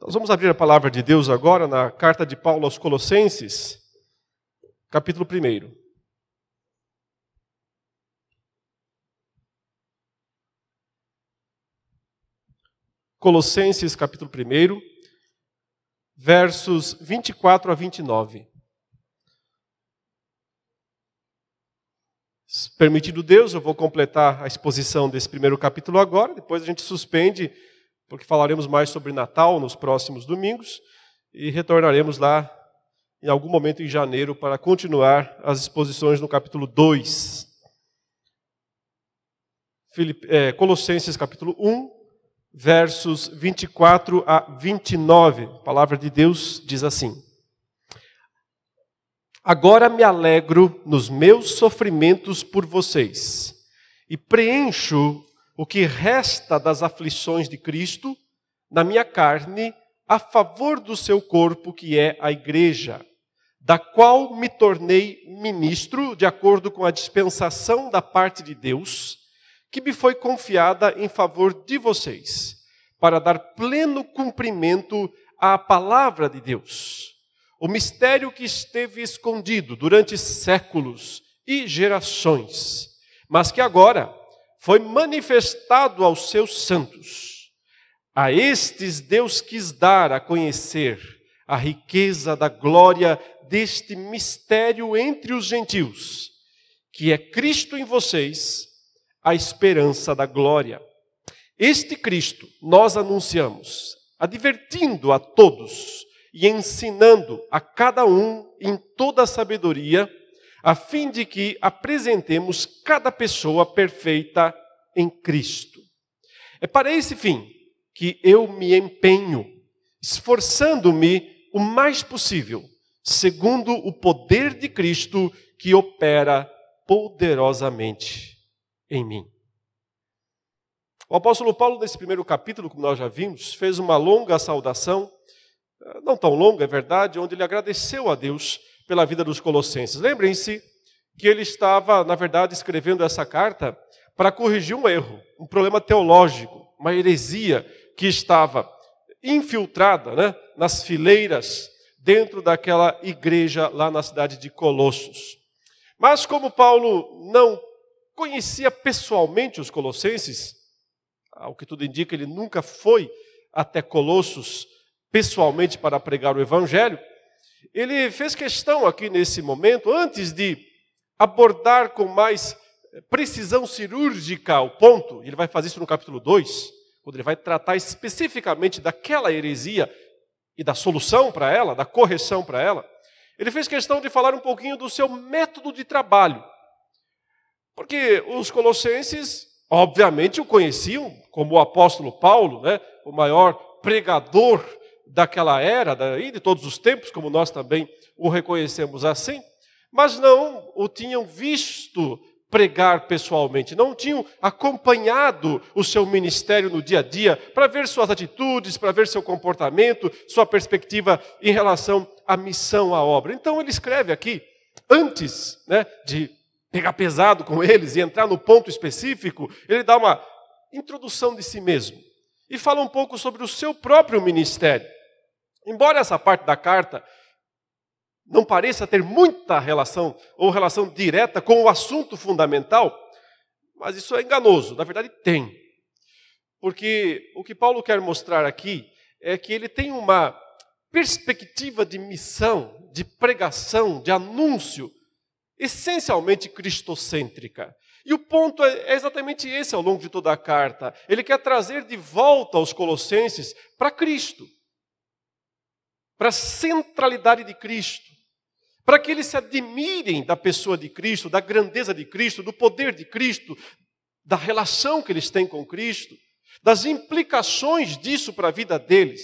Nós vamos abrir a palavra de Deus agora na carta de Paulo aos Colossenses, capítulo 1. Colossenses, capítulo 1, versos 24 a 29. Permitido Deus, eu vou completar a exposição desse primeiro capítulo agora, depois a gente suspende porque falaremos mais sobre Natal nos próximos domingos e retornaremos lá em algum momento em janeiro para continuar as exposições no capítulo 2. É, Colossenses capítulo 1, versos 24 a 29. A palavra de Deus diz assim: Agora me alegro nos meus sofrimentos por vocês e preencho o que resta das aflições de Cristo na minha carne a favor do seu corpo, que é a igreja, da qual me tornei ministro de acordo com a dispensação da parte de Deus, que me foi confiada em favor de vocês, para dar pleno cumprimento à palavra de Deus. O mistério que esteve escondido durante séculos e gerações, mas que agora foi manifestado aos seus santos. A estes Deus quis dar a conhecer a riqueza da glória deste mistério entre os gentios, que é Cristo em vocês, a esperança da glória. Este Cristo nós anunciamos, advertindo a todos e ensinando a cada um em toda a sabedoria, a fim de que apresentemos cada pessoa perfeita em Cristo. É para esse fim que eu me empenho, esforçando-me o mais possível, segundo o poder de Cristo que opera poderosamente em mim. O apóstolo Paulo, nesse primeiro capítulo, como nós já vimos, fez uma longa saudação, não tão longa, é verdade, onde ele agradeceu a Deus pela vida dos colossenses. Lembrem-se que ele estava, na verdade, escrevendo essa carta para corrigir um erro, um problema teológico, uma heresia que estava infiltrada né, nas fileiras dentro daquela igreja lá na cidade de Colossos. Mas como Paulo não conhecia pessoalmente os colossenses, ao que tudo indica, ele nunca foi até Colossos pessoalmente para pregar o evangelho, ele fez questão aqui nesse momento, antes de abordar com mais precisão cirúrgica o ponto, ele vai fazer isso no capítulo 2, quando ele vai tratar especificamente daquela heresia e da solução para ela, da correção para ela, ele fez questão de falar um pouquinho do seu método de trabalho. Porque os colossenses, obviamente, o conheciam como o apóstolo Paulo, né, o maior pregador daquela era e de todos os tempos, como nós também o reconhecemos assim, mas não o tinham visto pregar pessoalmente, não tinham acompanhado o seu ministério no dia a dia para ver suas atitudes, para ver seu comportamento, sua perspectiva em relação à missão, à obra. Então ele escreve aqui, antes né, de pegar pesado com eles e entrar no ponto específico, ele dá uma introdução de si mesmo e fala um pouco sobre o seu próprio ministério. Embora essa parte da carta não pareça ter muita relação ou relação direta com o assunto fundamental, mas isso é enganoso, na verdade tem. Porque o que Paulo quer mostrar aqui é que ele tem uma perspectiva de missão, de pregação, de anúncio, essencialmente cristocêntrica. E o ponto é exatamente esse ao longo de toda a carta. Ele quer trazer de volta os colossenses para Cristo, para a centralidade de Cristo para que eles se admirem da pessoa de Cristo, da grandeza de Cristo, do poder de Cristo, da relação que eles têm com Cristo, das implicações disso para a vida deles.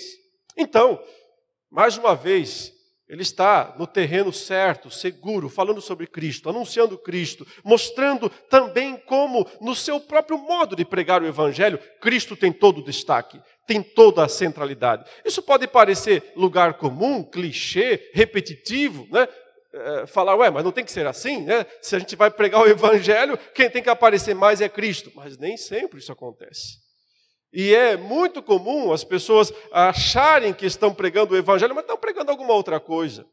Então, mais uma vez, ele está no terreno certo, seguro, falando sobre Cristo, anunciando Cristo, mostrando também como, no seu próprio modo de pregar o Evangelho, Cristo tem todo o destaque, tem toda a centralidade. Isso pode parecer lugar comum, clichê, repetitivo, né? é, falar, ué, mas não tem que ser assim, né? Se a gente vai pregar o evangelho, quem tem que aparecer mais é Cristo. Mas nem sempre isso acontece. E é muito comum as pessoas acharem que estão pregando o Evangelho, mas estão pregando alguma outra coisa.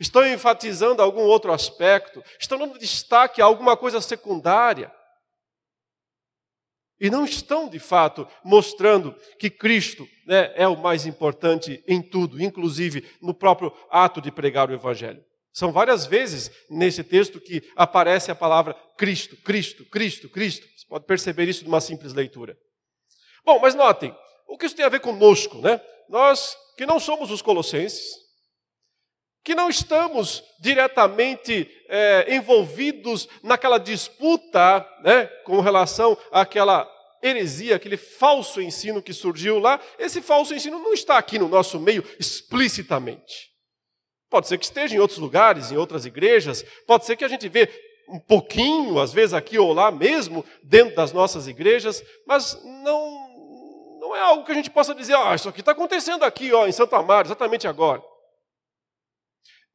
Estão enfatizando algum outro aspecto, estão dando destaque a alguma coisa secundária. E não estão, de fato, mostrando que Cristo né, é o mais importante em tudo, inclusive no próprio ato de pregar o Evangelho. São várias vezes nesse texto que aparece a palavra Cristo, Cristo, Cristo, Cristo. Você pode perceber isso numa simples leitura. Bom, mas notem, o que isso tem a ver conosco, né? Nós que não somos os colossenses, que não estamos diretamente é, envolvidos naquela disputa né, com relação àquela heresia, aquele falso ensino que surgiu lá, esse falso ensino não está aqui no nosso meio explicitamente. Pode ser que esteja em outros lugares, em outras igrejas, pode ser que a gente vê um pouquinho, às vezes aqui ou lá mesmo, dentro das nossas igrejas, mas não não é algo que a gente possa dizer, ah, isso aqui está acontecendo aqui, ó, em Santa Amaro, exatamente agora.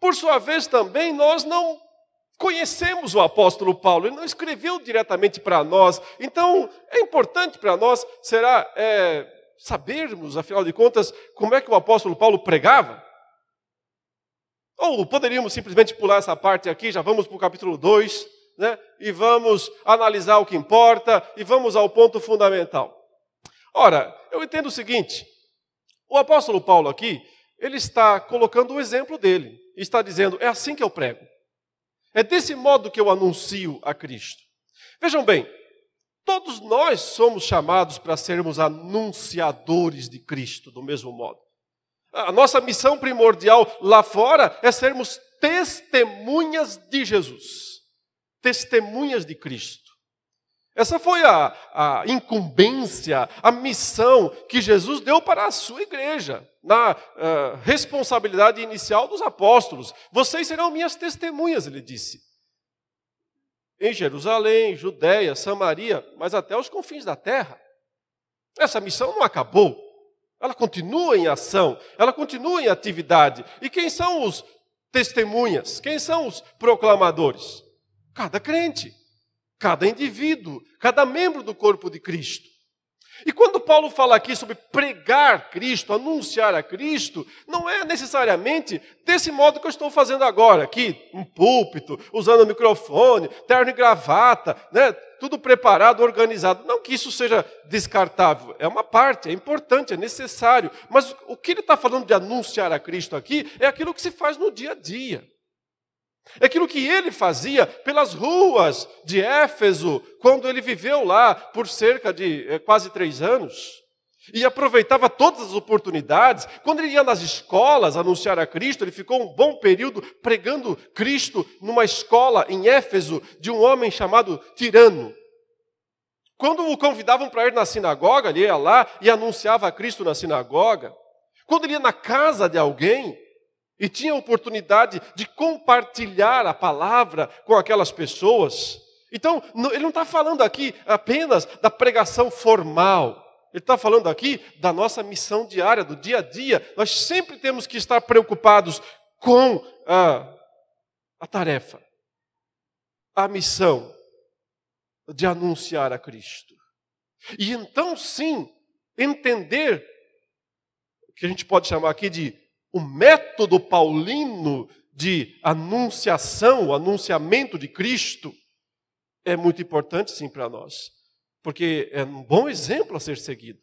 Por sua vez, também, nós não conhecemos o apóstolo Paulo, ele não escreveu diretamente para nós. Então, é importante para nós, será, é, sabermos, afinal de contas, como é que o apóstolo Paulo pregava? Ou poderíamos simplesmente pular essa parte aqui, já vamos para o capítulo 2, né? e vamos analisar o que importa, e vamos ao ponto fundamental. Ora, eu entendo o seguinte: o apóstolo Paulo aqui, ele está colocando o exemplo dele, está dizendo: é assim que eu prego. É desse modo que eu anuncio a Cristo. Vejam bem, todos nós somos chamados para sermos anunciadores de Cristo, do mesmo modo. A nossa missão primordial lá fora é sermos testemunhas de Jesus, testemunhas de Cristo. Essa foi a, a incumbência, a missão que Jesus deu para a sua igreja, na uh, responsabilidade inicial dos apóstolos. Vocês serão minhas testemunhas, ele disse. Em Jerusalém, Judéia, Samaria, mas até os confins da terra. Essa missão não acabou. Ela continua em ação, ela continua em atividade. E quem são os testemunhas? Quem são os proclamadores? Cada crente cada indivíduo, cada membro do corpo de Cristo. E quando Paulo fala aqui sobre pregar Cristo, anunciar a Cristo, não é necessariamente desse modo que eu estou fazendo agora, aqui, um púlpito, usando microfone, terno e gravata, né, tudo preparado, organizado. Não que isso seja descartável, é uma parte, é importante, é necessário. Mas o que ele está falando de anunciar a Cristo aqui é aquilo que se faz no dia a dia. Aquilo que ele fazia pelas ruas de Éfeso, quando ele viveu lá por cerca de é, quase três anos. E aproveitava todas as oportunidades. Quando ele ia nas escolas anunciar a Cristo, ele ficou um bom período pregando Cristo numa escola em Éfeso de um homem chamado Tirano. Quando o convidavam para ir na sinagoga, ele ia lá e anunciava a Cristo na sinagoga. Quando ele ia na casa de alguém, e tinha a oportunidade de compartilhar a palavra com aquelas pessoas. Então, ele não está falando aqui apenas da pregação formal, ele está falando aqui da nossa missão diária, do dia a dia. Nós sempre temos que estar preocupados com a, a tarefa, a missão de anunciar a Cristo. E então, sim, entender o que a gente pode chamar aqui de o método paulino de anunciação, o anunciamento de Cristo, é muito importante sim para nós, porque é um bom exemplo a ser seguido.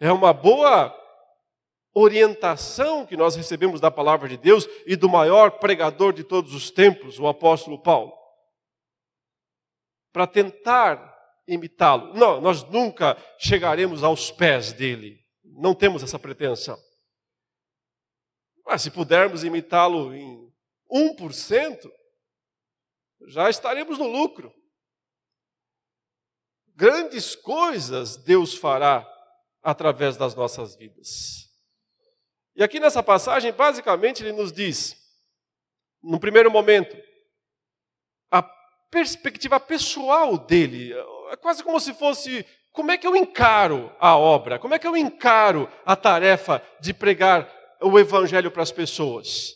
É uma boa orientação que nós recebemos da palavra de Deus e do maior pregador de todos os tempos, o apóstolo Paulo. Para tentar imitá-lo. Não, nós nunca chegaremos aos pés dele. Não temos essa pretensão. Mas se pudermos imitá-lo em 1%, já estaremos no lucro. Grandes coisas Deus fará através das nossas vidas. E aqui nessa passagem, basicamente, ele nos diz, no primeiro momento, a perspectiva pessoal dele. É quase como se fosse como é que eu encaro a obra? Como é que eu encaro a tarefa de pregar o evangelho para as pessoas.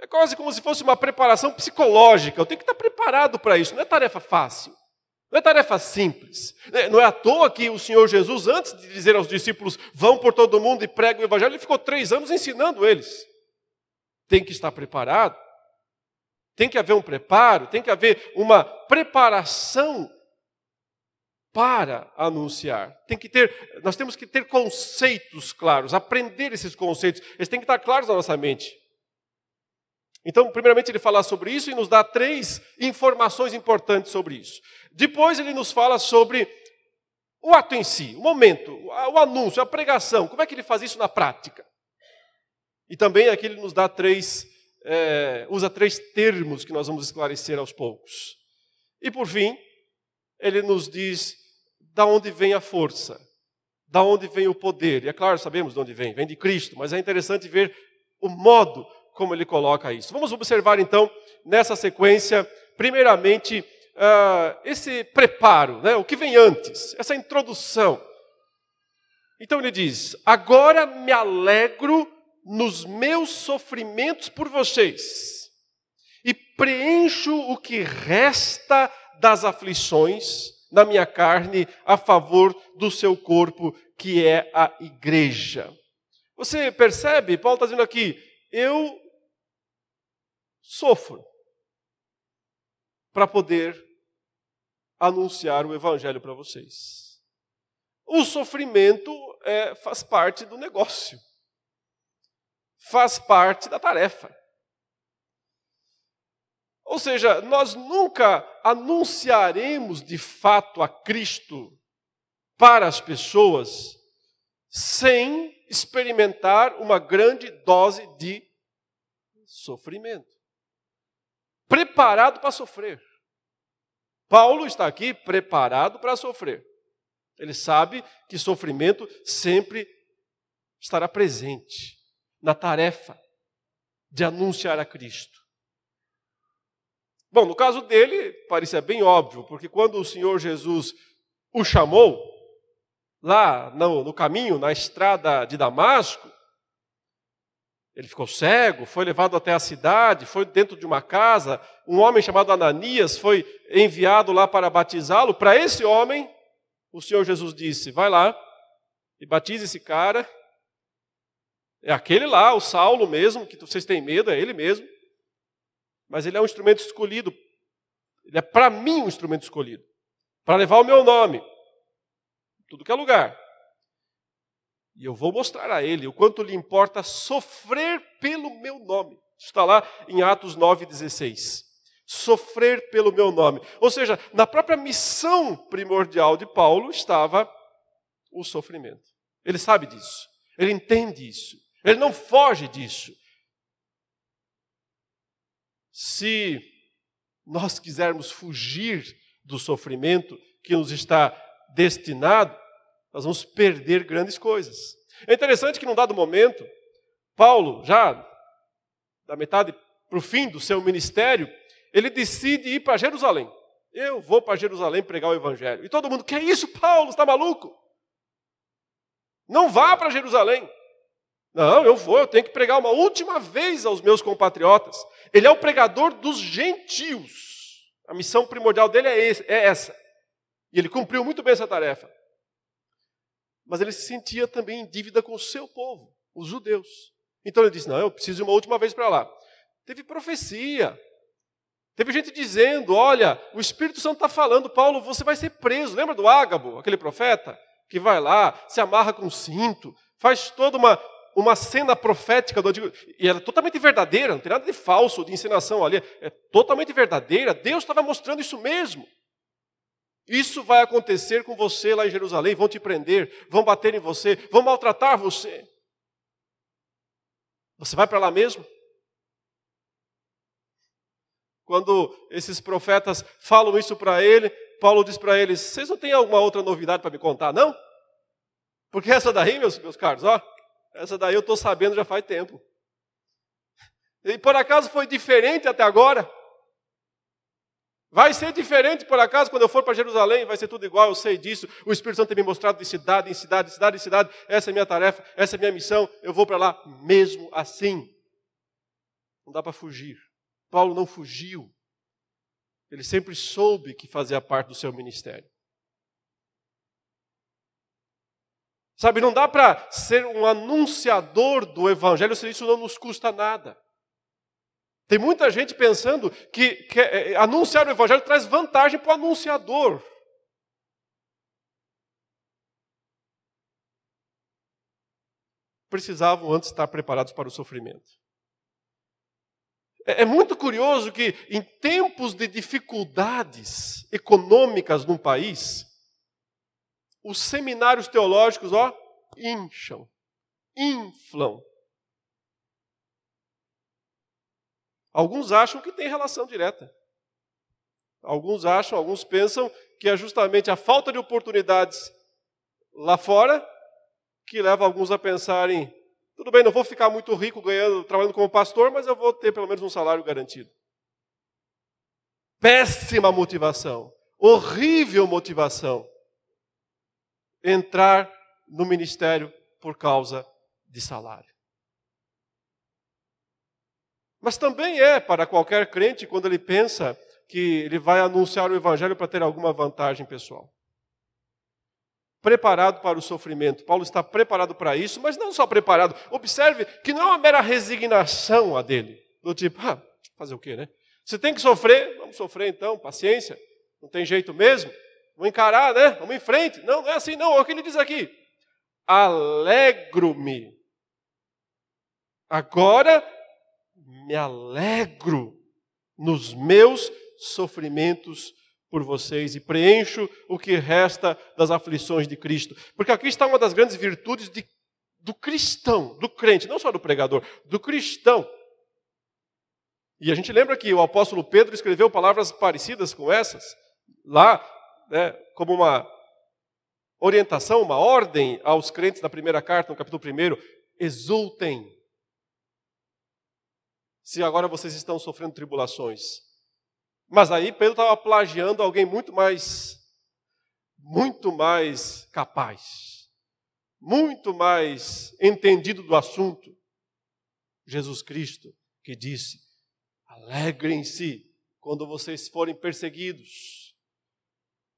É quase como se fosse uma preparação psicológica. Eu tenho que estar preparado para isso, não é tarefa fácil. Não é tarefa simples. É, não é à toa que o Senhor Jesus, antes de dizer aos discípulos, vão por todo mundo e pregam o Evangelho, ele ficou três anos ensinando eles. Tem que estar preparado, tem que haver um preparo, tem que haver uma preparação para anunciar. Tem que ter, nós temos que ter conceitos claros, aprender esses conceitos. Eles têm que estar claros na nossa mente. Então, primeiramente, ele fala sobre isso e nos dá três informações importantes sobre isso. Depois, ele nos fala sobre o ato em si, o momento, o anúncio, a pregação. Como é que ele faz isso na prática? E também aqui ele nos dá três, é, usa três termos que nós vamos esclarecer aos poucos. E por fim, ele nos diz da onde vem a força, da onde vem o poder. E é claro, sabemos de onde vem, vem de Cristo, mas é interessante ver o modo como ele coloca isso. Vamos observar então nessa sequência, primeiramente, uh, esse preparo, né, o que vem antes, essa introdução. Então ele diz: Agora me alegro nos meus sofrimentos por vocês, e preencho o que resta das aflições na minha carne a favor do seu corpo, que é a igreja. Você percebe? Paulo está dizendo aqui: eu sofro para poder anunciar o evangelho para vocês. O sofrimento é, faz parte do negócio, faz parte da tarefa. Ou seja, nós nunca anunciaremos de fato a Cristo para as pessoas sem experimentar uma grande dose de sofrimento preparado para sofrer. Paulo está aqui preparado para sofrer. Ele sabe que sofrimento sempre estará presente na tarefa de anunciar a Cristo. Bom, no caso dele, parecia bem óbvio, porque quando o Senhor Jesus o chamou, lá no, no caminho, na estrada de Damasco, ele ficou cego, foi levado até a cidade, foi dentro de uma casa. Um homem chamado Ananias foi enviado lá para batizá-lo. Para esse homem, o Senhor Jesus disse: Vai lá e batize esse cara. É aquele lá, o Saulo mesmo, que vocês têm medo, é ele mesmo. Mas ele é um instrumento escolhido. Ele é para mim um instrumento escolhido. Para levar o meu nome. Tudo que é lugar. E eu vou mostrar a ele o quanto lhe importa sofrer pelo meu nome. Está lá em Atos 9,16. Sofrer pelo meu nome. Ou seja, na própria missão primordial de Paulo estava o sofrimento. Ele sabe disso. Ele entende isso. Ele não foge disso. Se nós quisermos fugir do sofrimento que nos está destinado, nós vamos perder grandes coisas. É interessante que num dado momento, Paulo, já da metade para o fim do seu ministério, ele decide ir para Jerusalém. Eu vou para Jerusalém pregar o evangelho. E todo mundo, que é isso, Paulo? Está maluco? Não vá para Jerusalém. Não, eu vou, eu tenho que pregar uma última vez aos meus compatriotas. Ele é o pregador dos gentios. A missão primordial dele é, esse, é essa. E ele cumpriu muito bem essa tarefa mas ele se sentia também em dívida com o seu povo, os judeus. Então ele disse: Não, eu preciso ir uma última vez para lá. Teve profecia. Teve gente dizendo: Olha, o Espírito Santo está falando, Paulo, você vai ser preso. Lembra do Ágabo, aquele profeta? Que vai lá, se amarra com um cinto, faz toda uma, uma cena profética do Antigo. E era totalmente verdadeira, não tem nada de falso, de encenação ali. É totalmente verdadeira. Deus estava mostrando isso mesmo. Isso vai acontecer com você lá em Jerusalém. Vão te prender, vão bater em você, vão maltratar você. Você vai para lá mesmo? Quando esses profetas falam isso para ele, Paulo diz para eles: Vocês não têm alguma outra novidade para me contar, não? Porque essa daí, meus, meus caros, ó, essa daí eu estou sabendo já faz tempo. E por acaso foi diferente até agora? Vai ser diferente, por acaso, quando eu for para Jerusalém, vai ser tudo igual, eu sei disso. O Espírito Santo tem me mostrado de cidade em cidade, de cidade em cidade. Essa é minha tarefa, essa é minha missão. Eu vou para lá mesmo assim. Não dá para fugir. Paulo não fugiu. Ele sempre soube que fazia parte do seu ministério. Sabe, não dá para ser um anunciador do evangelho se isso não nos custa nada. Tem muita gente pensando que, que é, anunciar o evangelho traz vantagem para o anunciador. Precisavam antes estar preparados para o sofrimento. É, é muito curioso que, em tempos de dificuldades econômicas num país, os seminários teológicos, ó, incham, inflam. Alguns acham que tem relação direta. Alguns acham, alguns pensam que é justamente a falta de oportunidades lá fora que leva alguns a pensarem: tudo bem, não vou ficar muito rico ganhando, trabalhando como pastor, mas eu vou ter pelo menos um salário garantido. Péssima motivação, horrível motivação entrar no ministério por causa de salário. Mas também é para qualquer crente quando ele pensa que ele vai anunciar o evangelho para ter alguma vantagem pessoal. Preparado para o sofrimento. Paulo está preparado para isso, mas não só preparado. Observe que não é uma mera resignação a dele. Do tipo, ah, fazer o quê, né? Você tem que sofrer, vamos sofrer então, paciência. Não tem jeito mesmo. Vamos encarar, né? Vamos em frente. Não, não é assim, não. Olha o que ele diz aqui. Alegro-me. Agora me alegro nos meus sofrimentos por vocês e preencho o que resta das aflições de Cristo. Porque aqui está uma das grandes virtudes de, do cristão, do crente, não só do pregador, do cristão. E a gente lembra que o apóstolo Pedro escreveu palavras parecidas com essas, lá né, como uma orientação, uma ordem aos crentes na primeira carta, no capítulo 1, exultem. Se agora vocês estão sofrendo tribulações. Mas aí Pedro estava plagiando alguém muito mais, muito mais capaz, muito mais entendido do assunto. Jesus Cristo, que disse: alegrem-se quando vocês forem perseguidos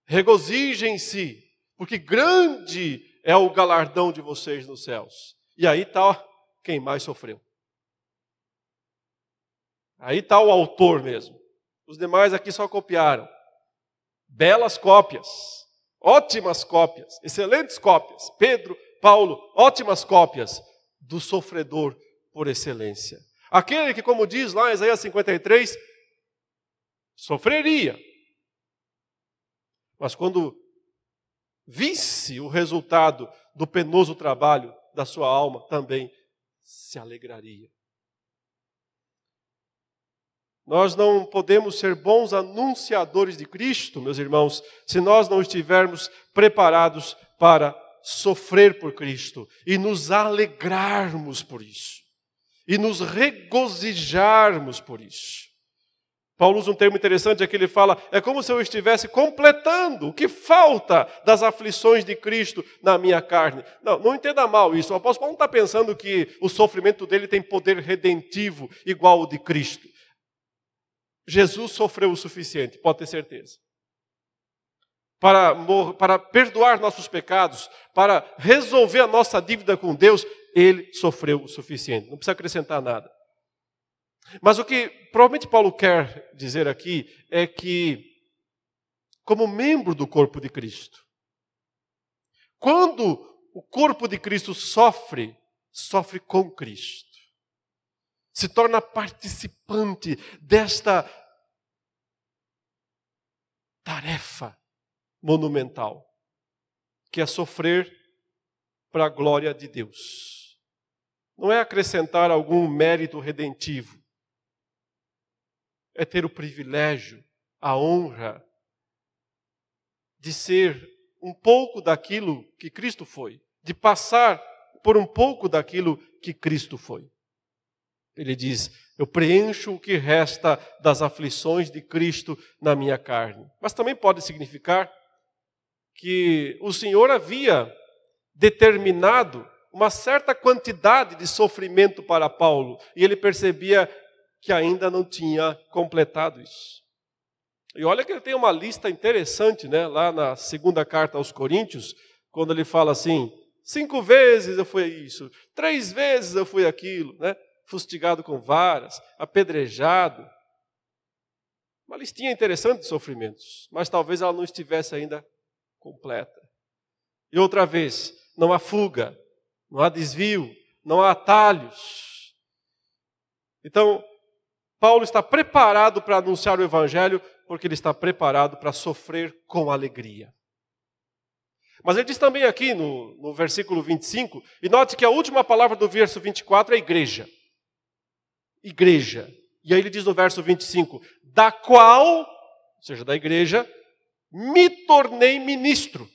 Regozijem-se, porque grande é o galardão de vocês nos céus. E aí está quem mais sofreu. Aí está o autor mesmo. Os demais aqui só copiaram. Belas cópias, ótimas cópias, excelentes cópias. Pedro, Paulo, ótimas cópias do sofredor por excelência. Aquele que, como diz lá em Isaías 53, sofreria, mas quando visse o resultado do penoso trabalho da sua alma, também se alegraria. Nós não podemos ser bons anunciadores de Cristo, meus irmãos, se nós não estivermos preparados para sofrer por Cristo e nos alegrarmos por isso, e nos regozijarmos por isso. Paulo usa um termo interessante aqui, ele fala: é como se eu estivesse completando o que falta das aflições de Cristo na minha carne. Não, não entenda mal isso. O apóstolo Paulo não está pensando que o sofrimento dele tem poder redentivo igual ao de Cristo. Jesus sofreu o suficiente, pode ter certeza. Para, para perdoar nossos pecados, para resolver a nossa dívida com Deus, ele sofreu o suficiente. Não precisa acrescentar nada. Mas o que provavelmente Paulo quer dizer aqui é que, como membro do corpo de Cristo, quando o corpo de Cristo sofre, sofre com Cristo, se torna participante desta tarefa monumental, que é sofrer para a glória de Deus. Não é acrescentar algum mérito redentivo, é ter o privilégio, a honra de ser um pouco daquilo que Cristo foi, de passar por um pouco daquilo que Cristo foi. Ele diz: Eu preencho o que resta das aflições de Cristo na minha carne. Mas também pode significar que o Senhor havia determinado uma certa quantidade de sofrimento para Paulo, e ele percebia que ainda não tinha completado isso. E olha que ele tem uma lista interessante, né? Lá na segunda carta aos Coríntios, quando ele fala assim: cinco vezes eu fui isso, três vezes eu fui aquilo, né? Fustigado com varas, apedrejado. Uma listinha interessante de sofrimentos, mas talvez ela não estivesse ainda completa. E outra vez, não há fuga, não há desvio, não há atalhos. Então, Paulo está preparado para anunciar o Evangelho, porque ele está preparado para sofrer com alegria. Mas ele diz também aqui no, no versículo 25, e note que a última palavra do verso 24 é igreja. Igreja. E aí ele diz no verso 25: da qual, ou seja, da igreja, me tornei ministro,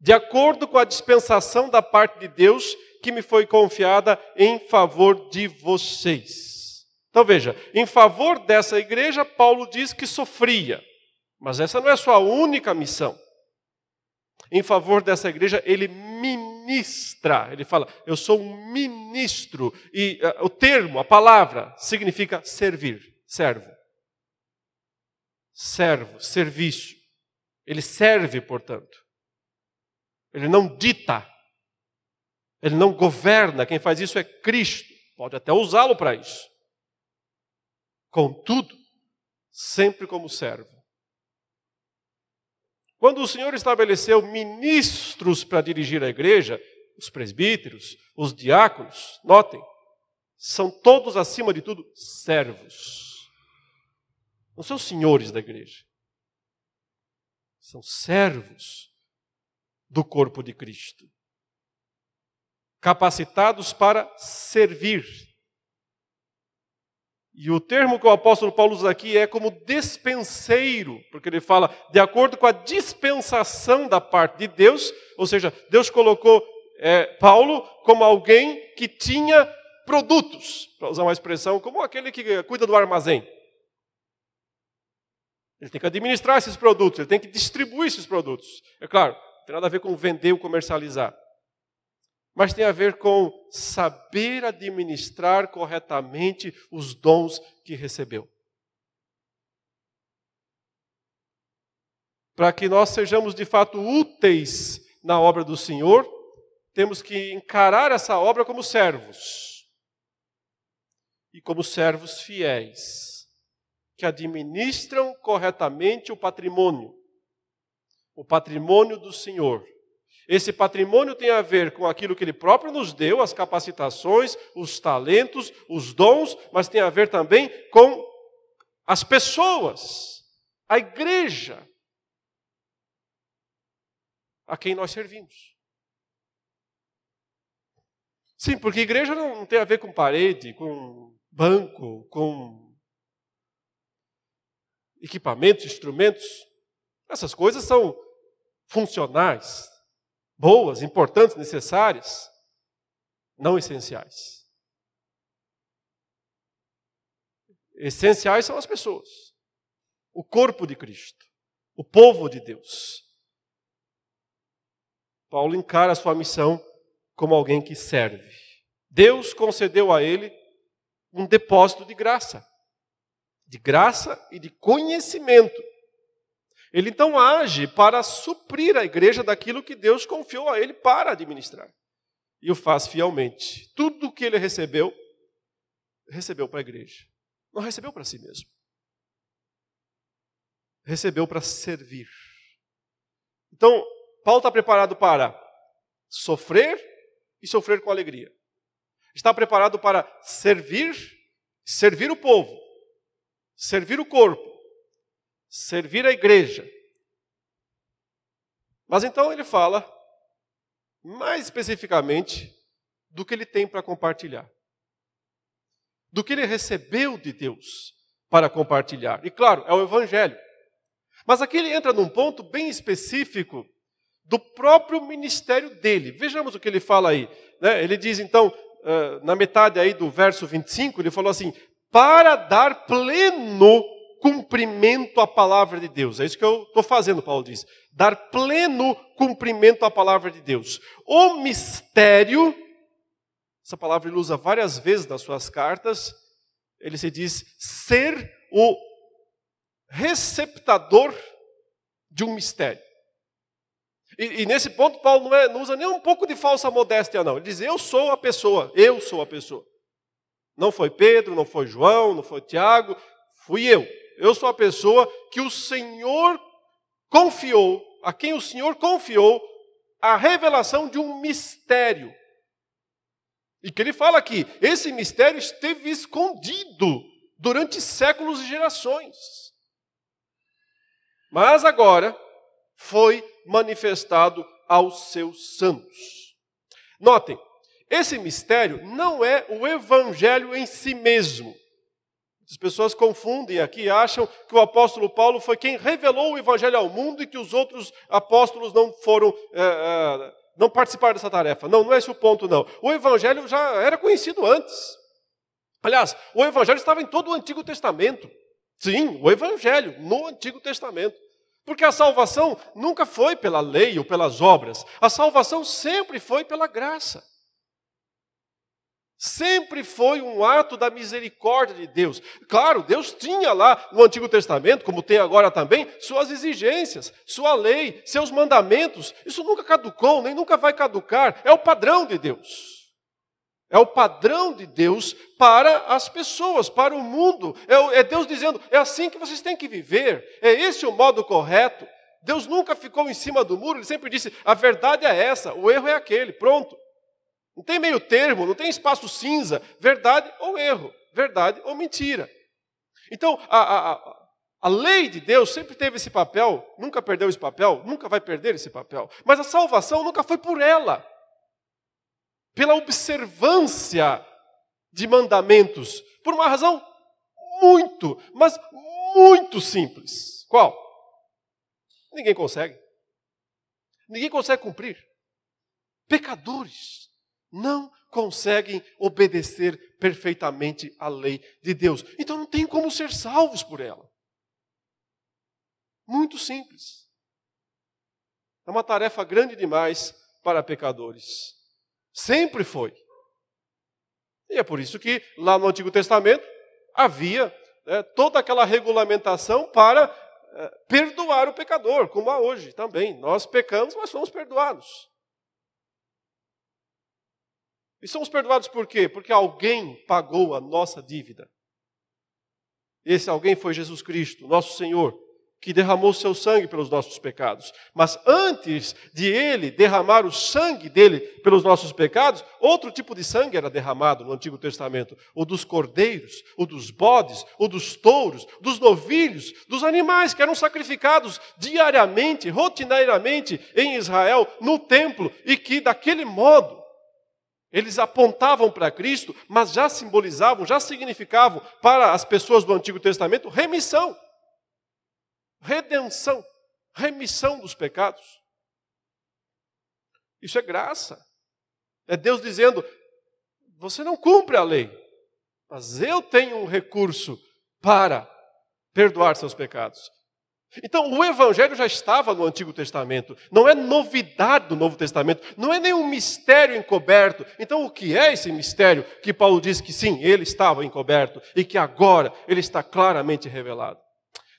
de acordo com a dispensação da parte de Deus que me foi confiada em favor de vocês. Então veja, em favor dessa igreja, Paulo diz que sofria, mas essa não é sua única missão. Em favor dessa igreja, ele ministra, ele fala, eu sou um ministro, e uh, o termo, a palavra, significa servir, servo. Servo, serviço. Ele serve, portanto. Ele não dita, ele não governa, quem faz isso é Cristo, pode até usá-lo para isso. Contudo, sempre como servo. Quando o Senhor estabeleceu ministros para dirigir a igreja, os presbíteros, os diáconos, notem, são todos, acima de tudo, servos. Não são senhores da igreja. São servos do corpo de Cristo. Capacitados para servir e o termo que o apóstolo Paulo usa aqui é como despenseiro, porque ele fala de acordo com a dispensação da parte de Deus, ou seja, Deus colocou é, Paulo como alguém que tinha produtos, para usar uma expressão, como aquele que cuida do armazém. Ele tem que administrar esses produtos, ele tem que distribuir esses produtos. É claro, não tem nada a ver com vender ou comercializar mas tem a ver com saber administrar corretamente os dons que recebeu. Para que nós sejamos de fato úteis na obra do Senhor, temos que encarar essa obra como servos. E como servos fiéis, que administram corretamente o patrimônio, o patrimônio do Senhor esse patrimônio tem a ver com aquilo que ele próprio nos deu, as capacitações, os talentos, os dons, mas tem a ver também com as pessoas, a igreja a quem nós servimos. Sim, porque igreja não tem a ver com parede, com banco, com equipamentos, instrumentos. Essas coisas são funcionais, boas, importantes, necessárias, não essenciais. Essenciais são as pessoas, o corpo de Cristo, o povo de Deus. Paulo encara a sua missão como alguém que serve. Deus concedeu a ele um depósito de graça, de graça e de conhecimento ele então age para suprir a igreja daquilo que Deus confiou a ele para administrar. E o faz fielmente. Tudo o que ele recebeu, recebeu para a igreja. Não recebeu para si mesmo. Recebeu para servir. Então, Paulo está preparado para sofrer e sofrer com alegria. Está preparado para servir, servir o povo, servir o corpo, servir a igreja. Mas então ele fala mais especificamente do que ele tem para compartilhar. Do que ele recebeu de Deus para compartilhar. E claro, é o evangelho. Mas aqui ele entra num ponto bem específico do próprio ministério dele. Vejamos o que ele fala aí. Né? Ele diz então, na metade aí do verso 25, ele falou assim: para dar pleno cumprimento à palavra de Deus. É isso que eu estou fazendo, Paulo diz. Dar pleno cumprimento à palavra de Deus. O mistério, essa palavra ele usa várias vezes nas suas cartas, ele se diz ser o receptador de um mistério. E, e, nesse ponto, Paulo não, é, não, usa nem um pouco de falsa modéstia, não. Ele diz: Eu sou a pessoa, eu sou a pessoa. Não foi Pedro, não foi João, não foi Tiago, fui eu. Eu sou a pessoa que o Senhor confiou, a quem o Senhor confiou a revelação de um mistério. E que ele fala aqui: esse mistério esteve escondido durante séculos e gerações. Mas agora foi manifestado aos seus santos. Notem, esse mistério não é o evangelho em si mesmo. As pessoas confundem aqui, acham que o apóstolo Paulo foi quem revelou o evangelho ao mundo e que os outros apóstolos não foram, é, é, não participaram dessa tarefa. Não, não é esse o ponto, não. O evangelho já era conhecido antes. Aliás, o evangelho estava em todo o Antigo Testamento. Sim, o evangelho no Antigo Testamento. Porque a salvação nunca foi pela lei ou pelas obras, a salvação sempre foi pela graça. Sempre foi um ato da misericórdia de Deus. Claro, Deus tinha lá no Antigo Testamento, como tem agora também, suas exigências, sua lei, seus mandamentos. Isso nunca caducou, nem nunca vai caducar. É o padrão de Deus. É o padrão de Deus para as pessoas, para o mundo. É, é Deus dizendo: é assim que vocês têm que viver, é esse o modo correto. Deus nunca ficou em cima do muro, ele sempre disse: a verdade é essa, o erro é aquele, pronto. Não tem meio termo, não tem espaço cinza, verdade ou erro, verdade ou mentira. Então, a, a, a lei de Deus sempre teve esse papel, nunca perdeu esse papel, nunca vai perder esse papel. Mas a salvação nunca foi por ela pela observância de mandamentos, por uma razão muito, mas muito simples. Qual? Ninguém consegue. Ninguém consegue cumprir. Pecadores não conseguem obedecer perfeitamente à lei de Deus. Então não tem como ser salvos por ela. Muito simples. É uma tarefa grande demais para pecadores. Sempre foi. E é por isso que lá no Antigo Testamento havia né, toda aquela regulamentação para é, perdoar o pecador, como há hoje também. Nós pecamos, mas somos perdoados. E somos perdoados por quê? Porque alguém pagou a nossa dívida. Esse alguém foi Jesus Cristo, nosso Senhor que derramou seu sangue pelos nossos pecados. Mas antes de ele derramar o sangue dele pelos nossos pecados, outro tipo de sangue era derramado no Antigo Testamento: o dos cordeiros, o dos bodes, o dos touros, dos novilhos, dos animais que eram sacrificados diariamente, rotineiramente em Israel, no templo, e que daquele modo eles apontavam para Cristo, mas já simbolizavam, já significavam para as pessoas do Antigo Testamento remissão redenção, remissão dos pecados. Isso é graça. É Deus dizendo: você não cumpre a lei, mas eu tenho um recurso para perdoar seus pecados. Então, o Evangelho já estava no Antigo Testamento, não é novidade do Novo Testamento, não é nenhum mistério encoberto. Então, o que é esse mistério que Paulo diz que sim, ele estava encoberto e que agora ele está claramente revelado?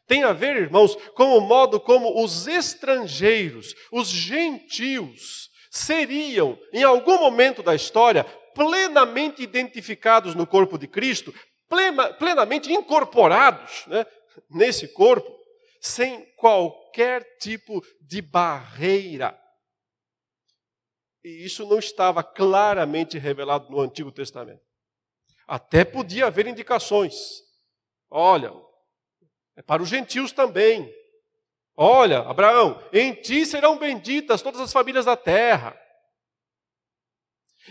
Tem a ver, irmãos, com o modo como os estrangeiros, os gentios, seriam, em algum momento da história, plenamente identificados no corpo de Cristo, plena, plenamente incorporados né, nesse corpo, sem qualquer tipo de barreira. E isso não estava claramente revelado no Antigo Testamento. Até podia haver indicações. Olha, é para os gentios também. Olha, Abraão, em ti serão benditas todas as famílias da terra.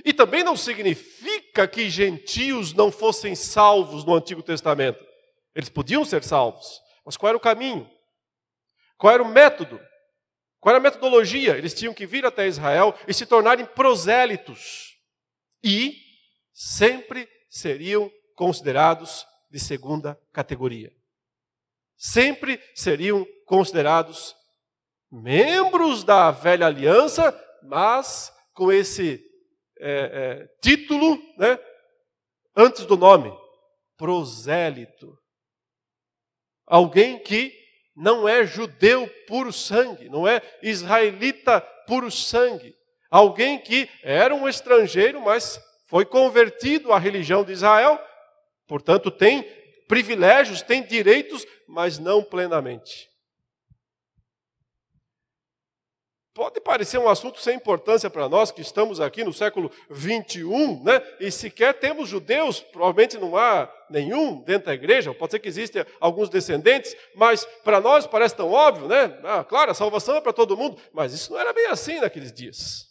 E também não significa que gentios não fossem salvos no Antigo Testamento. Eles podiam ser salvos, mas qual era o caminho? Qual era o método? Qual era a metodologia? Eles tinham que vir até Israel e se tornarem prosélitos. E sempre seriam considerados de segunda categoria sempre seriam considerados membros da velha aliança, mas com esse é, é, título né, antes do nome, prosélito. Alguém que não é judeu puro sangue, não é israelita puro sangue. Alguém que era um estrangeiro, mas foi convertido à religião de Israel, portanto tem privilégios, tem direitos, mas não plenamente. Pode parecer um assunto sem importância para nós que estamos aqui no século 21, né? E sequer temos judeus, provavelmente não há nenhum dentro da igreja, pode ser que existam alguns descendentes, mas para nós parece tão óbvio, né? Ah, claro, a salvação é para todo mundo, mas isso não era bem assim naqueles dias.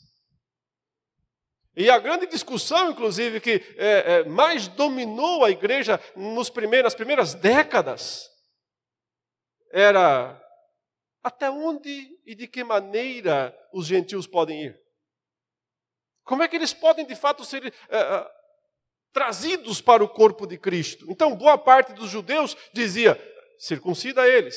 E a grande discussão, inclusive, que é, é, mais dominou a igreja nos primeiros, nas primeiras décadas era até onde e de que maneira os gentios podem ir? Como é que eles podem, de fato, ser é, é, trazidos para o corpo de Cristo? Então, boa parte dos judeus dizia: circuncida eles.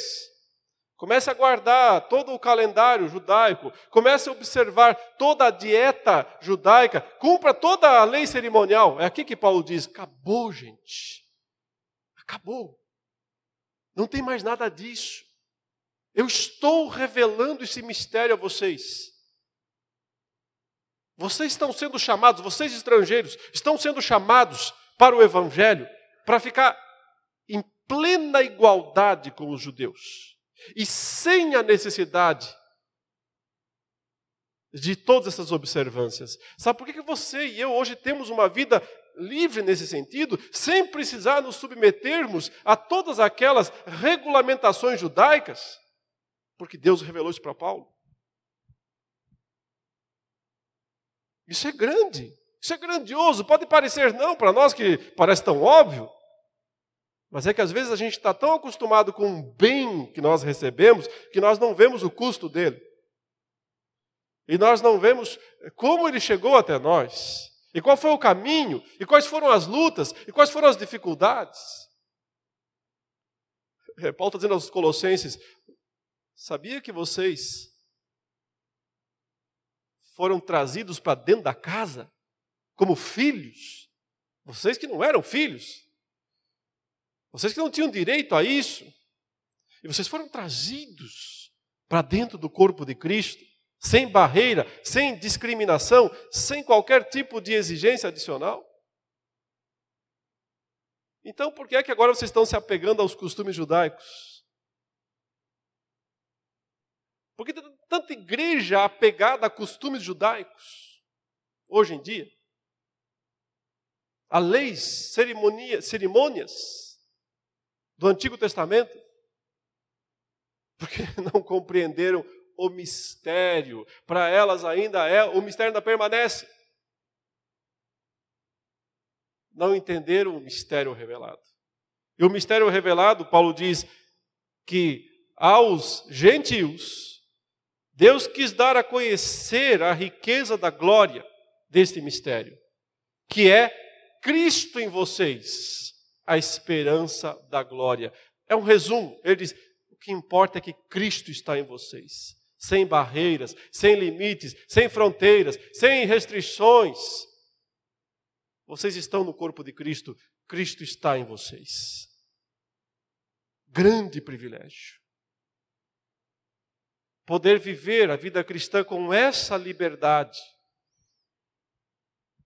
Comece a guardar todo o calendário judaico, comece a observar toda a dieta judaica, cumpra toda a lei cerimonial. É aqui que Paulo diz: acabou, gente. Acabou. Não tem mais nada disso. Eu estou revelando esse mistério a vocês. Vocês estão sendo chamados, vocês estrangeiros, estão sendo chamados para o Evangelho, para ficar em plena igualdade com os judeus e sem a necessidade de todas essas observâncias. Sabe por que você e eu hoje temos uma vida livre nesse sentido, sem precisar nos submetermos a todas aquelas regulamentações judaicas? Porque Deus revelou isso para Paulo. Isso é grande, isso é grandioso. Pode parecer não para nós que parece tão óbvio, mas é que às vezes a gente está tão acostumado com o bem que nós recebemos que nós não vemos o custo dele. E nós não vemos como ele chegou até nós. E qual foi o caminho, e quais foram as lutas, e quais foram as dificuldades. É, Paulo está dizendo aos Colossenses: Sabia que vocês foram trazidos para dentro da casa como filhos? Vocês que não eram filhos, vocês que não tinham direito a isso, e vocês foram trazidos para dentro do corpo de Cristo, sem barreira, sem discriminação, sem qualquer tipo de exigência adicional. Então, por que é que agora vocês estão se apegando aos costumes judaicos? Porque tem tanta igreja apegada a costumes judaicos, hoje em dia, a leis, cerimônia, cerimônias do Antigo Testamento, porque não compreenderam o mistério. Para elas ainda é, o mistério ainda permanece. Não entenderam o mistério revelado. E o mistério revelado, Paulo diz que aos gentios Deus quis dar a conhecer a riqueza da glória deste mistério, que é Cristo em vocês, a esperança da glória. É um resumo. Ele diz: o que importa é que Cristo está em vocês, sem barreiras, sem limites, sem fronteiras, sem restrições. Vocês estão no corpo de Cristo, Cristo está em vocês. Grande privilégio poder viver a vida cristã com essa liberdade,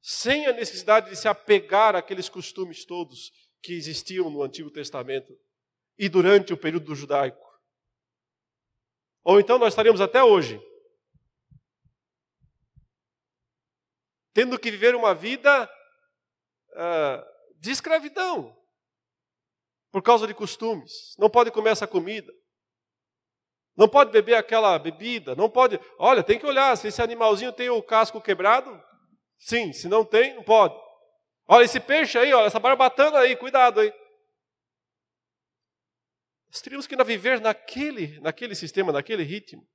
sem a necessidade de se apegar àqueles costumes todos que existiam no Antigo Testamento e durante o período judaico. Ou então nós estaríamos até hoje tendo que viver uma vida uh, de escravidão por causa de costumes. Não pode comer essa comida, não pode beber aquela bebida, não pode. Olha, tem que olhar se esse animalzinho tem o casco quebrado. Sim, se não tem, não pode. Olha esse peixe aí, olha essa barbatana aí, cuidado aí. Nós teríamos que viver naquele, naquele sistema, naquele ritmo.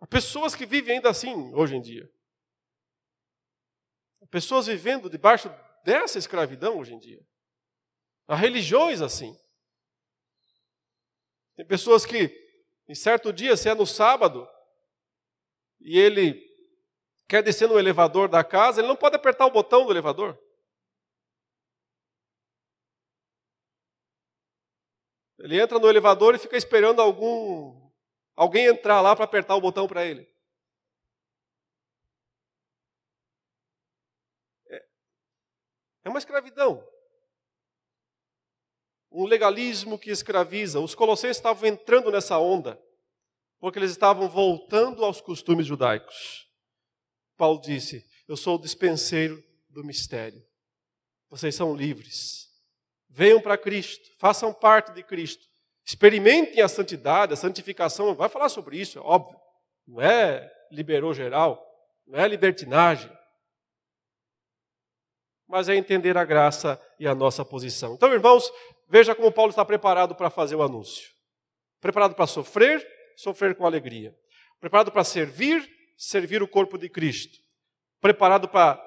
Há pessoas que vivem ainda assim hoje em dia. Há pessoas vivendo debaixo dessa escravidão hoje em dia. Há religiões assim. Tem pessoas que, em certo dia, se é no sábado, e ele quer descer no elevador da casa, ele não pode apertar o botão do elevador. Ele entra no elevador e fica esperando algum alguém entrar lá para apertar o botão para ele. É, é uma escravidão. Um legalismo que escraviza. Os colossenses estavam entrando nessa onda, porque eles estavam voltando aos costumes judaicos. Paulo disse: Eu sou o dispenseiro do mistério. Vocês são livres. Venham para Cristo, façam parte de Cristo. Experimentem a santidade, a santificação. Vai falar sobre isso, é óbvio. Não é liberou geral, não é libertinagem. Mas é entender a graça e a nossa posição. Então, irmãos, veja como Paulo está preparado para fazer o anúncio. Preparado para sofrer, sofrer com alegria. Preparado para servir, servir o corpo de Cristo. Preparado para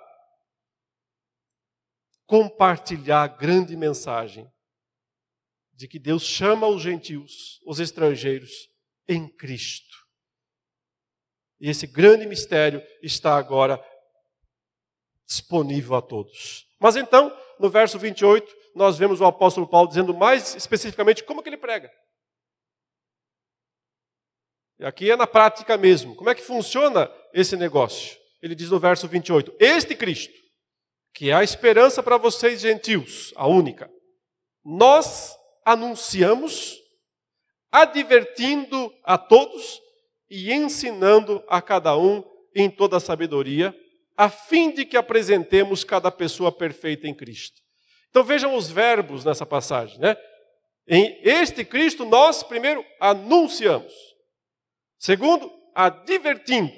compartilhar a grande mensagem de que Deus chama os gentios, os estrangeiros, em Cristo. E esse grande mistério está agora disponível a todos. Mas então, no verso 28, nós vemos o apóstolo Paulo dizendo mais especificamente como que ele prega. E aqui é na prática mesmo. Como é que funciona esse negócio? Ele diz no verso 28: Este Cristo, que é a esperança para vocês gentios, a única. Nós anunciamos, advertindo a todos e ensinando a cada um em toda a sabedoria, a fim de que apresentemos cada pessoa perfeita em Cristo. Então vejam os verbos nessa passagem, né? Em este Cristo nós primeiro anunciamos. Segundo, advertindo.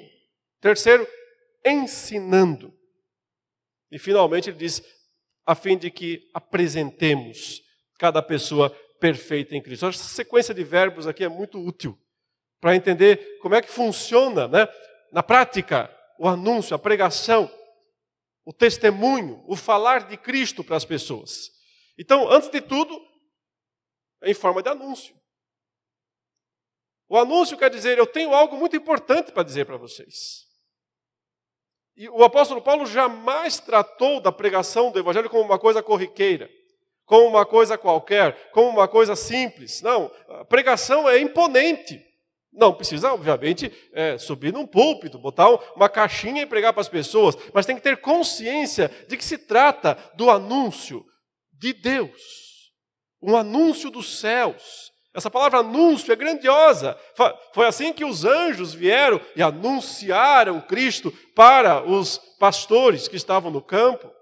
Terceiro, ensinando. E finalmente ele diz: a fim de que apresentemos cada pessoa perfeita em Cristo. Essa sequência de verbos aqui é muito útil para entender como é que funciona, né? na prática, o anúncio, a pregação, o testemunho, o falar de Cristo para as pessoas. Então, antes de tudo, é em forma de anúncio. O anúncio quer dizer: eu tenho algo muito importante para dizer para vocês. E o apóstolo Paulo jamais tratou da pregação do evangelho como uma coisa corriqueira, como uma coisa qualquer, como uma coisa simples. Não, a pregação é imponente. Não precisa, obviamente, é, subir num púlpito, botar uma caixinha e pregar para as pessoas, mas tem que ter consciência de que se trata do anúncio de Deus, um anúncio dos céus, essa palavra anúncio é grandiosa. Foi assim que os anjos vieram e anunciaram Cristo para os pastores que estavam no campo.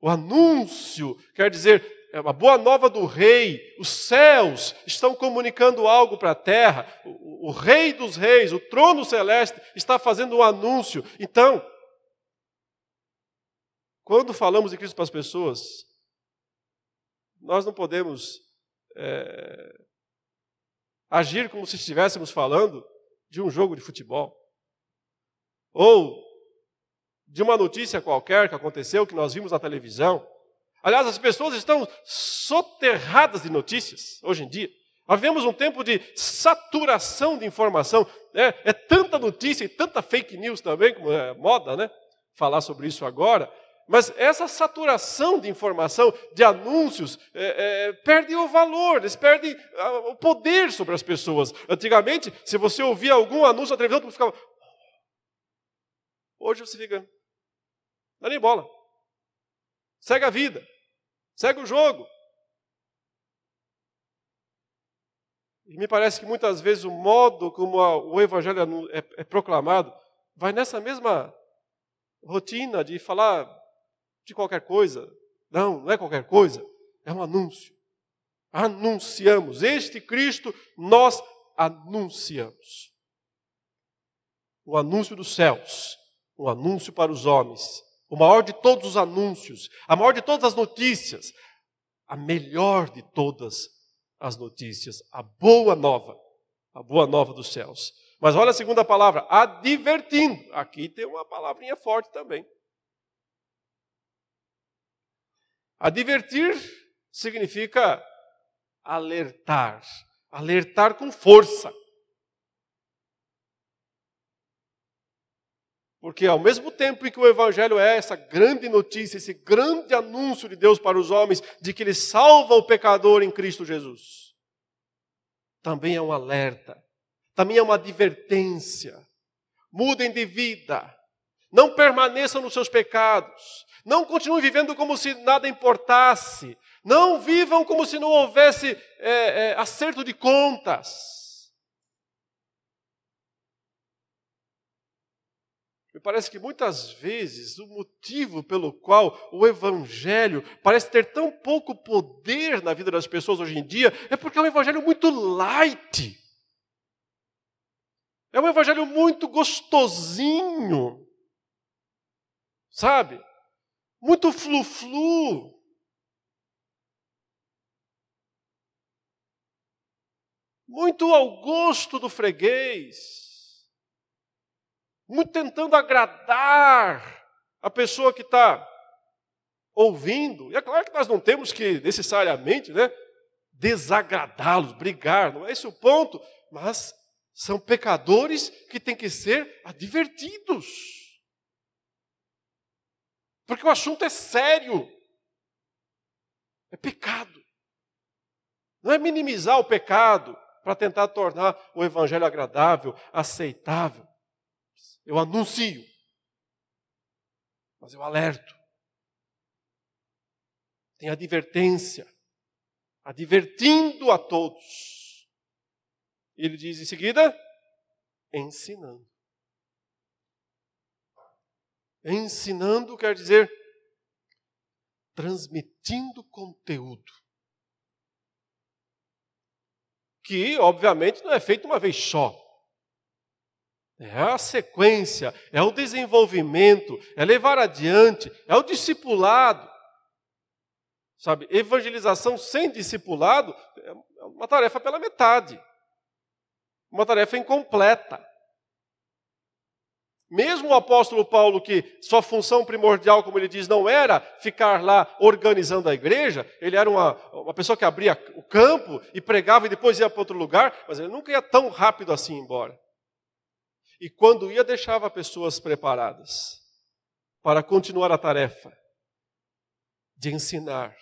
O anúncio quer dizer é uma boa nova do rei. Os céus estão comunicando algo para a terra. O, o, rei dos reis, o trono celeste, está fazendo um anúncio. Então, quando falamos de Cristo para as pessoas, nós não podemos é, agir como se estivéssemos falando de um jogo de futebol. Ou de uma notícia qualquer que aconteceu, que nós vimos na televisão. Aliás, as pessoas estão soterradas de notícias hoje em dia. Nós vivemos um tempo de saturação de informação. É, é tanta notícia e tanta fake news também, como é moda, né? Falar sobre isso agora. Mas essa saturação de informação, de anúncios, é, é, perde o valor, eles perdem o poder sobre as pessoas. Antigamente, se você ouvia algum anúncio na televisão, você ficava. Hoje você fica. Dá nem bola. Segue a vida. Segue o jogo. E me parece que muitas vezes o modo como o evangelho é, é proclamado vai nessa mesma rotina de falar de qualquer coisa. Não, não é qualquer coisa, é um anúncio. Anunciamos. Este Cristo nós anunciamos. O anúncio dos céus, o anúncio para os homens, o maior de todos os anúncios, a maior de todas as notícias, a melhor de todas as notícias, a boa nova, a boa nova dos céus. Mas olha a segunda palavra, advertindo. Aqui tem uma palavrinha forte também. Advertir significa alertar, alertar com força. Porque ao mesmo tempo em que o Evangelho é essa grande notícia, esse grande anúncio de Deus para os homens de que Ele salva o pecador em Cristo Jesus, também é um alerta, também é uma advertência. Mudem de vida, não permaneçam nos seus pecados, não continuem vivendo como se nada importasse, não vivam como se não houvesse é, é, acerto de contas. Me parece que muitas vezes o motivo pelo qual o Evangelho parece ter tão pouco poder na vida das pessoas hoje em dia é porque é um Evangelho muito light. É um Evangelho muito gostosinho. Sabe? Muito flu-flu. Muito ao gosto do freguês muito tentando agradar a pessoa que está ouvindo. E é claro que nós não temos que necessariamente né, desagradá-los, brigar, não é esse o ponto, mas são pecadores que têm que ser advertidos. Porque o assunto é sério. É pecado. Não é minimizar o pecado para tentar tornar o evangelho agradável, aceitável. Eu anuncio. Mas eu alerto. Tem advertência. Advertindo a todos. Ele diz em seguida: ensinando. Ensinando quer dizer transmitindo conteúdo. Que, obviamente, não é feito uma vez só. É a sequência, é o desenvolvimento, é levar adiante, é o discipulado. Sabe, evangelização sem discipulado é uma tarefa pela metade. Uma tarefa incompleta. Mesmo o apóstolo Paulo, que sua função primordial, como ele diz, não era ficar lá organizando a igreja, ele era uma, uma pessoa que abria o campo e pregava e depois ia para outro lugar, mas ele nunca ia tão rápido assim embora. E quando ia, deixava pessoas preparadas para continuar a tarefa de ensinar.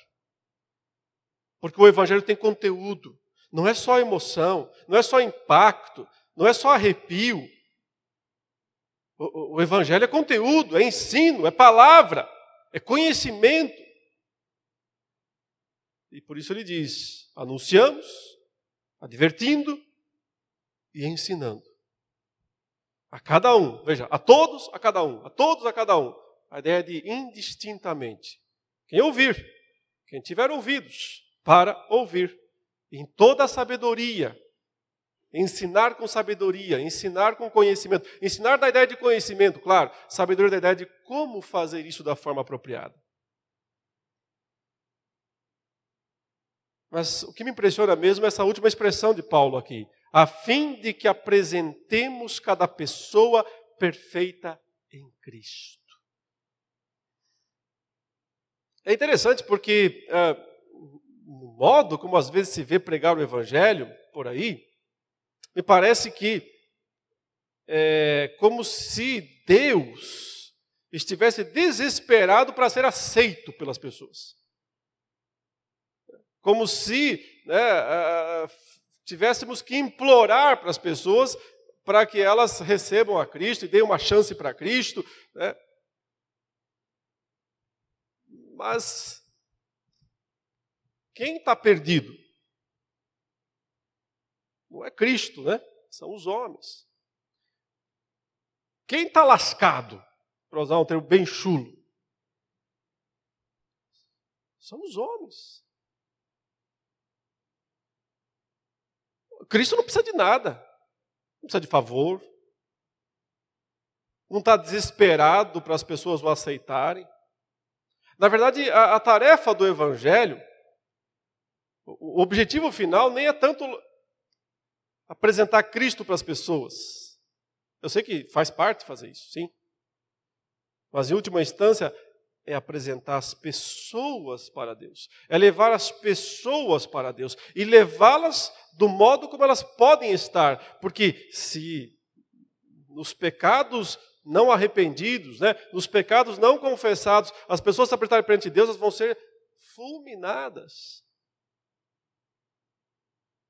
Porque o Evangelho tem conteúdo, não é só emoção, não é só impacto, não é só arrepio. O, o, o Evangelho é conteúdo, é ensino, é palavra, é conhecimento. E por isso ele diz: anunciamos, advertindo e ensinando. A cada um, veja, a todos, a cada um, a todos, a cada um. A ideia é de indistintamente. Quem ouvir, quem tiver ouvidos, para ouvir, em toda a sabedoria, ensinar com sabedoria, ensinar com conhecimento, ensinar da ideia de conhecimento, claro, sabedoria da ideia de como fazer isso da forma apropriada. Mas o que me impressiona mesmo é essa última expressão de Paulo aqui a fim de que apresentemos cada pessoa perfeita em Cristo. É interessante porque uh, o modo como às vezes se vê pregar o Evangelho por aí, me parece que é como se Deus estivesse desesperado para ser aceito pelas pessoas. Como se né, tivéssemos que implorar para as pessoas para que elas recebam a Cristo e deem uma chance para Cristo. Né? Mas quem está perdido? Não é Cristo, né? São os homens. Quem está lascado, para usar um termo bem chulo? São os homens. Cristo não precisa de nada, não precisa de favor, não está desesperado para as pessoas o aceitarem. Na verdade, a, a tarefa do Evangelho, o, objetivo final nem é tanto apresentar Cristo para as pessoas. Eu sei que faz parte fazer isso, sim. Mas em última instância, é apresentar as pessoas para Deus, é levar as pessoas para Deus e levá-las do modo como elas podem estar, porque se nos pecados não arrependidos, né, nos pecados não confessados, as pessoas se apresentarem perante Deus, elas vão ser fulminadas.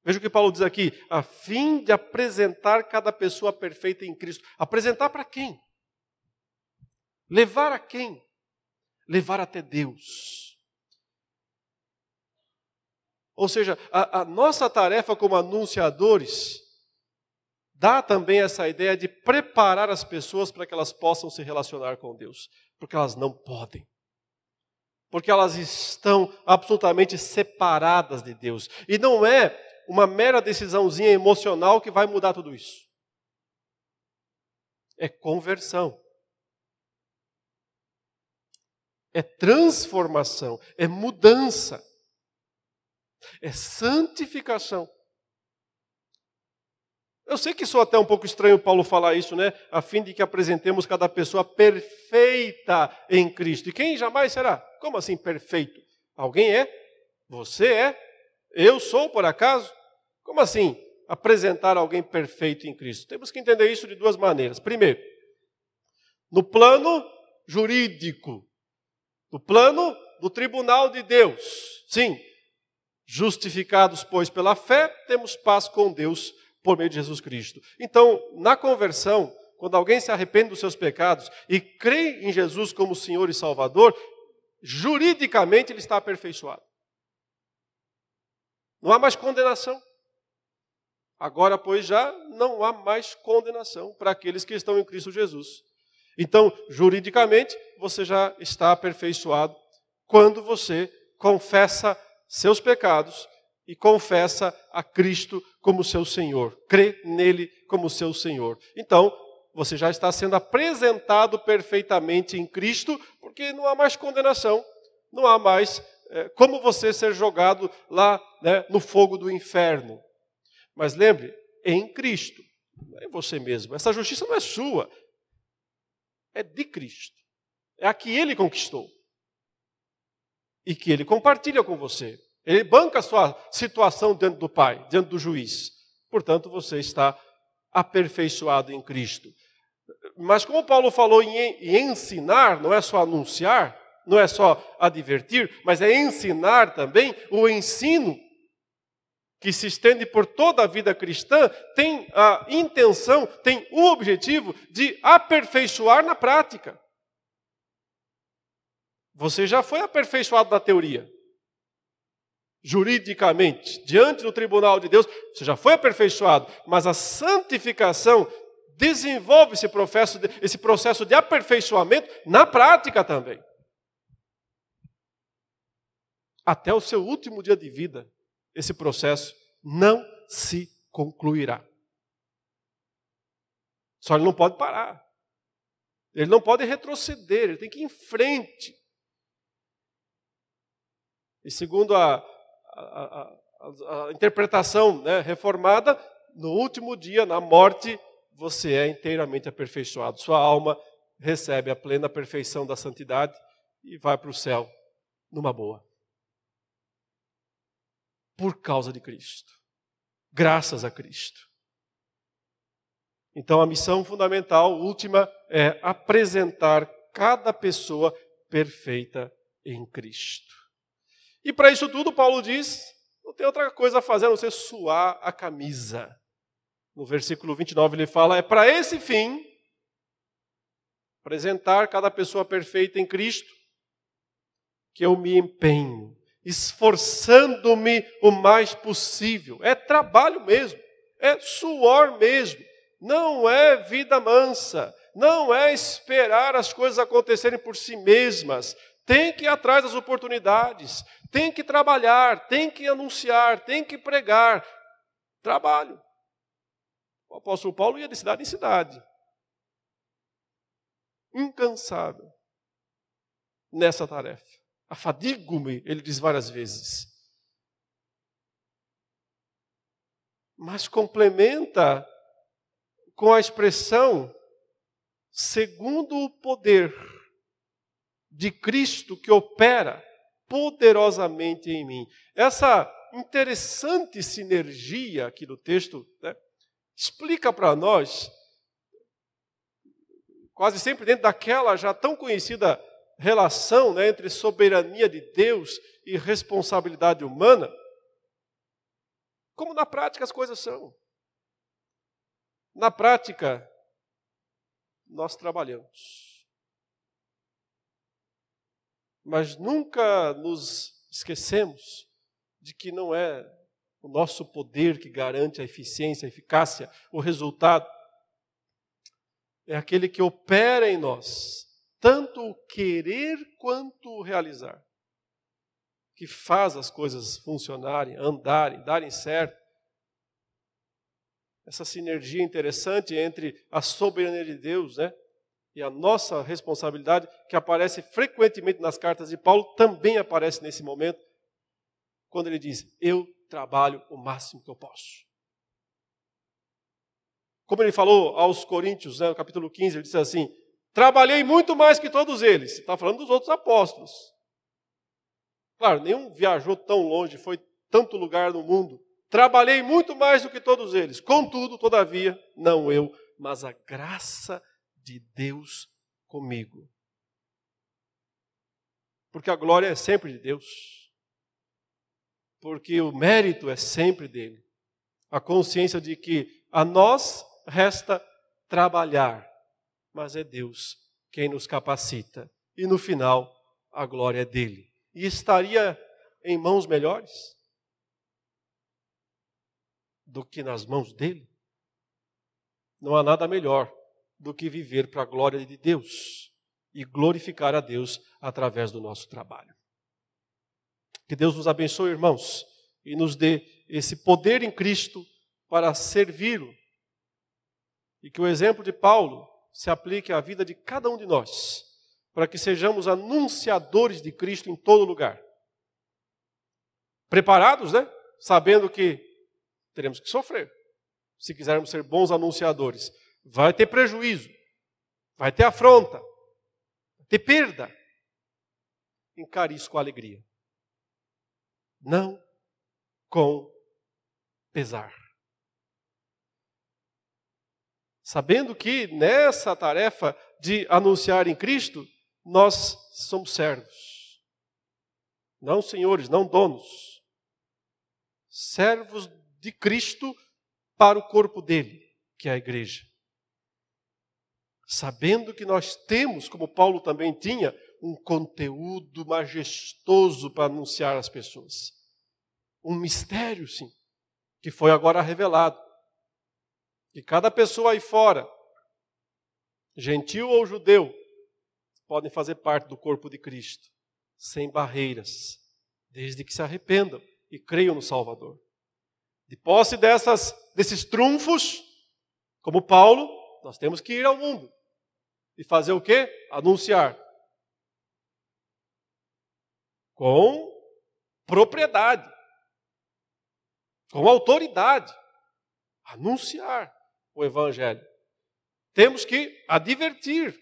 Veja o que Paulo diz aqui, a fim de apresentar cada pessoa perfeita em Cristo. Apresentar para quem? Levar a quem? Levar até Deus. Ou seja, a, a nossa tarefa como anunciadores dá também essa ideia de preparar as pessoas para que elas possam se relacionar com Deus, porque elas não podem. Porque elas estão absolutamente separadas de Deus. E não é uma mera decisãozinha emocional que vai mudar tudo isso. É conversão. É transformação, é mudança, é santificação. Eu sei que sou até um pouco estranho Paulo falar isso, né? A fim de que apresentemos cada pessoa perfeita em Cristo. E quem jamais será? Como assim perfeito? Alguém é? Você é? Eu sou, por acaso? Como assim apresentar alguém perfeito em Cristo? Temos que entender isso de duas maneiras. Primeiro, no plano jurídico, no plano do tribunal de Deus. Sim, justificados, pois, pela fé, temos paz com Deus por meio de Jesus Cristo. Então, na conversão, quando alguém se arrepende dos seus pecados e crê em Jesus como Senhor e Salvador, juridicamente ele está aperfeiçoado. Não há mais condenação. Agora, pois, já não há mais condenação para aqueles que estão em Cristo Jesus. Então, juridicamente, você já está aperfeiçoado quando você confessa seus pecados e confessa a Cristo como seu Senhor, crê nele como seu Senhor. Então, você já está sendo apresentado perfeitamente em Cristo, porque não há mais condenação, não há mais é, como você ser jogado lá né, no fogo do inferno. Mas lembre, em Cristo, não é você mesmo. Essa justiça não é sua, é de Cristo. É a que ele conquistou e que ele compartilha com você. Ele banca a sua situação diante do Pai, diante do juiz. Portanto, você está aperfeiçoado em Cristo. Mas como Paulo falou em, ensinar, não é só anunciar, não é só advertir, mas é ensinar também, o ensino que se estende por toda a vida cristã, tem a intenção, tem o objetivo de aperfeiçoar na prática. Você já foi aperfeiçoado na teoria juridicamente, diante do tribunal de Deus, você já foi aperfeiçoado, mas a santificação desenvolve esse processo de, esse processo de aperfeiçoamento na prática também. Até o seu último dia de vida, esse processo não se concluirá. Só ele não pode parar. Ele não pode retroceder, ele tem que ir em frente. E segundo a, a, a, a interpretação né, reformada, no último dia, na morte, você é inteiramente aperfeiçoado. Sua alma recebe a plena perfeição da santidade e vai para o céu numa boa. Por causa de Cristo. Graças a Cristo. Então a missão fundamental, última, é apresentar cada pessoa perfeita em Cristo. E para isso tudo, Paulo diz: não tem outra coisa a fazer a não ser suar a camisa. No versículo 29 ele fala: é para esse fim, apresentar cada pessoa perfeita em Cristo, que eu me empenho, esforçando-me o mais possível. É trabalho mesmo, é suor mesmo, não é vida mansa, não é esperar as coisas acontecerem por si mesmas. Tem que ir atrás das oportunidades, tem que trabalhar, tem que anunciar, tem que pregar. Trabalho. O apóstolo Paulo ia de cidade em cidade. Incansável nessa tarefa. Afadigo-me, ele diz várias vezes. Mas complementa com a expressão segundo o poder de Cristo que opera poderosamente em mim. Essa interessante sinergia aqui do texto né, explica para nós quase sempre dentro daquela já tão conhecida relação né, entre soberania de Deus e responsabilidade humana, como na prática as coisas são. Na prática, nós trabalhamos. Mas nunca nos esquecemos de que não é o nosso poder que garante a eficiência, a eficácia, o resultado. É aquele que opera em nós, tanto o querer quanto o realizar, que faz as coisas funcionarem, andarem, darem certo. Essa sinergia interessante entre a soberania de Deus, né? E a nossa responsabilidade, que aparece frequentemente nas cartas de Paulo, também aparece nesse momento, quando ele diz: Eu trabalho o máximo que eu posso. Como ele falou aos Coríntios, né, no capítulo 15, ele disse assim: Trabalhei muito mais que todos eles. Está falando dos outros apóstolos. Claro, nenhum viajou tão longe, foi tanto lugar no mundo. Trabalhei muito mais do que todos eles. Contudo, todavia, não eu, mas a graça de Deus comigo. Porque a glória é sempre de Deus. Porque o mérito é sempre dele. A consciência de que a nós resta trabalhar mas é Deus quem nos capacita. E no final, a glória é dele. E estaria em mãos melhores do que nas mãos dele? Não há nada melhor do que viver para a glória de Deus e glorificar a Deus através do nosso trabalho. Que Deus nos abençoe, irmãos, e nos dê esse poder em Cristo para servi-lo. E que o exemplo de Paulo se aplique à vida de cada um de nós, para que sejamos anunciadores de Cristo em todo lugar. Preparados, né? Sabendo que teremos que sofrer, se quisermos ser bons anunciadores. Vai ter prejuízo, vai ter afronta, vai ter perda. Encare isso com alegria. Não com pesar. sabendo que nessa tarefa de anunciar em Cristo, nós somos servos. Não senhores, não donos. Servos de Cristo para o corpo dele, que é a igreja. Sabendo que nós temos, como Paulo também tinha, um conteúdo majestoso para anunciar às pessoas. Um mistério, sim, que foi agora revelado. E cada pessoa aí fora, gentil ou judeu, podem fazer parte do corpo de Cristo, sem barreiras, desde que se arrependam e creiam no Salvador. De posse dessas, desses trunfos, como Paulo, nós temos que ir ao mundo. E fazer o quê? Anunciar. Com propriedade. Com autoridade. Anunciar o Evangelho. Temos que advertir,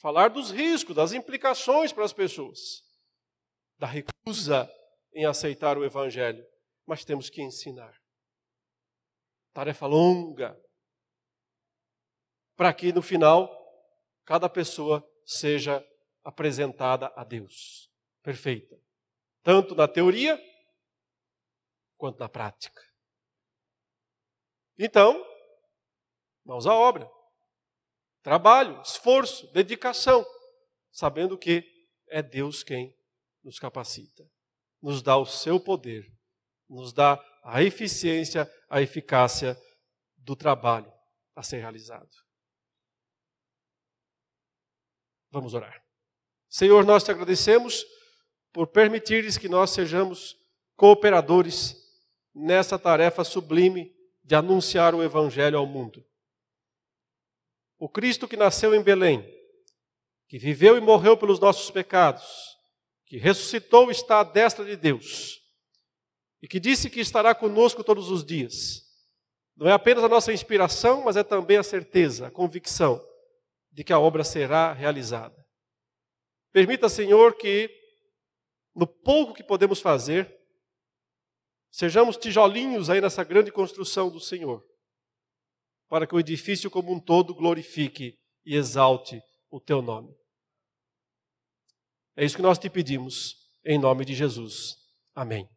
falar dos riscos, das implicações para as pessoas, da recusa em aceitar o Evangelho, mas temos que ensinar. Tarefa longa, para que no final cada pessoa seja apresentada a Deus, perfeita, tanto na teoria quanto na prática. Então, mãos à obra. Trabalho, esforço, dedicação, sabendo que é Deus quem nos capacita, nos dá o seu poder, nos dá a eficiência, a eficácia do trabalho a ser realizado. Vamos orar. Senhor, nós te agradecemos por permitires que nós sejamos cooperadores nessa tarefa sublime de anunciar o Evangelho ao mundo. O Cristo que nasceu em Belém, que viveu e morreu pelos nossos pecados, que ressuscitou está à destra de Deus, e que disse que estará conosco todos os dias. Não é apenas a nossa inspiração, mas é também a certeza, a convicção de que a obra será realizada. Permita, Senhor, que no pouco que podemos fazer, Sejamos tijolinhos aí nessa grande construção do Senhor. para que o edifício como um todo glorifique e exalte o teu nome. É isso que nós te pedimos, em nome de Jesus. Amém.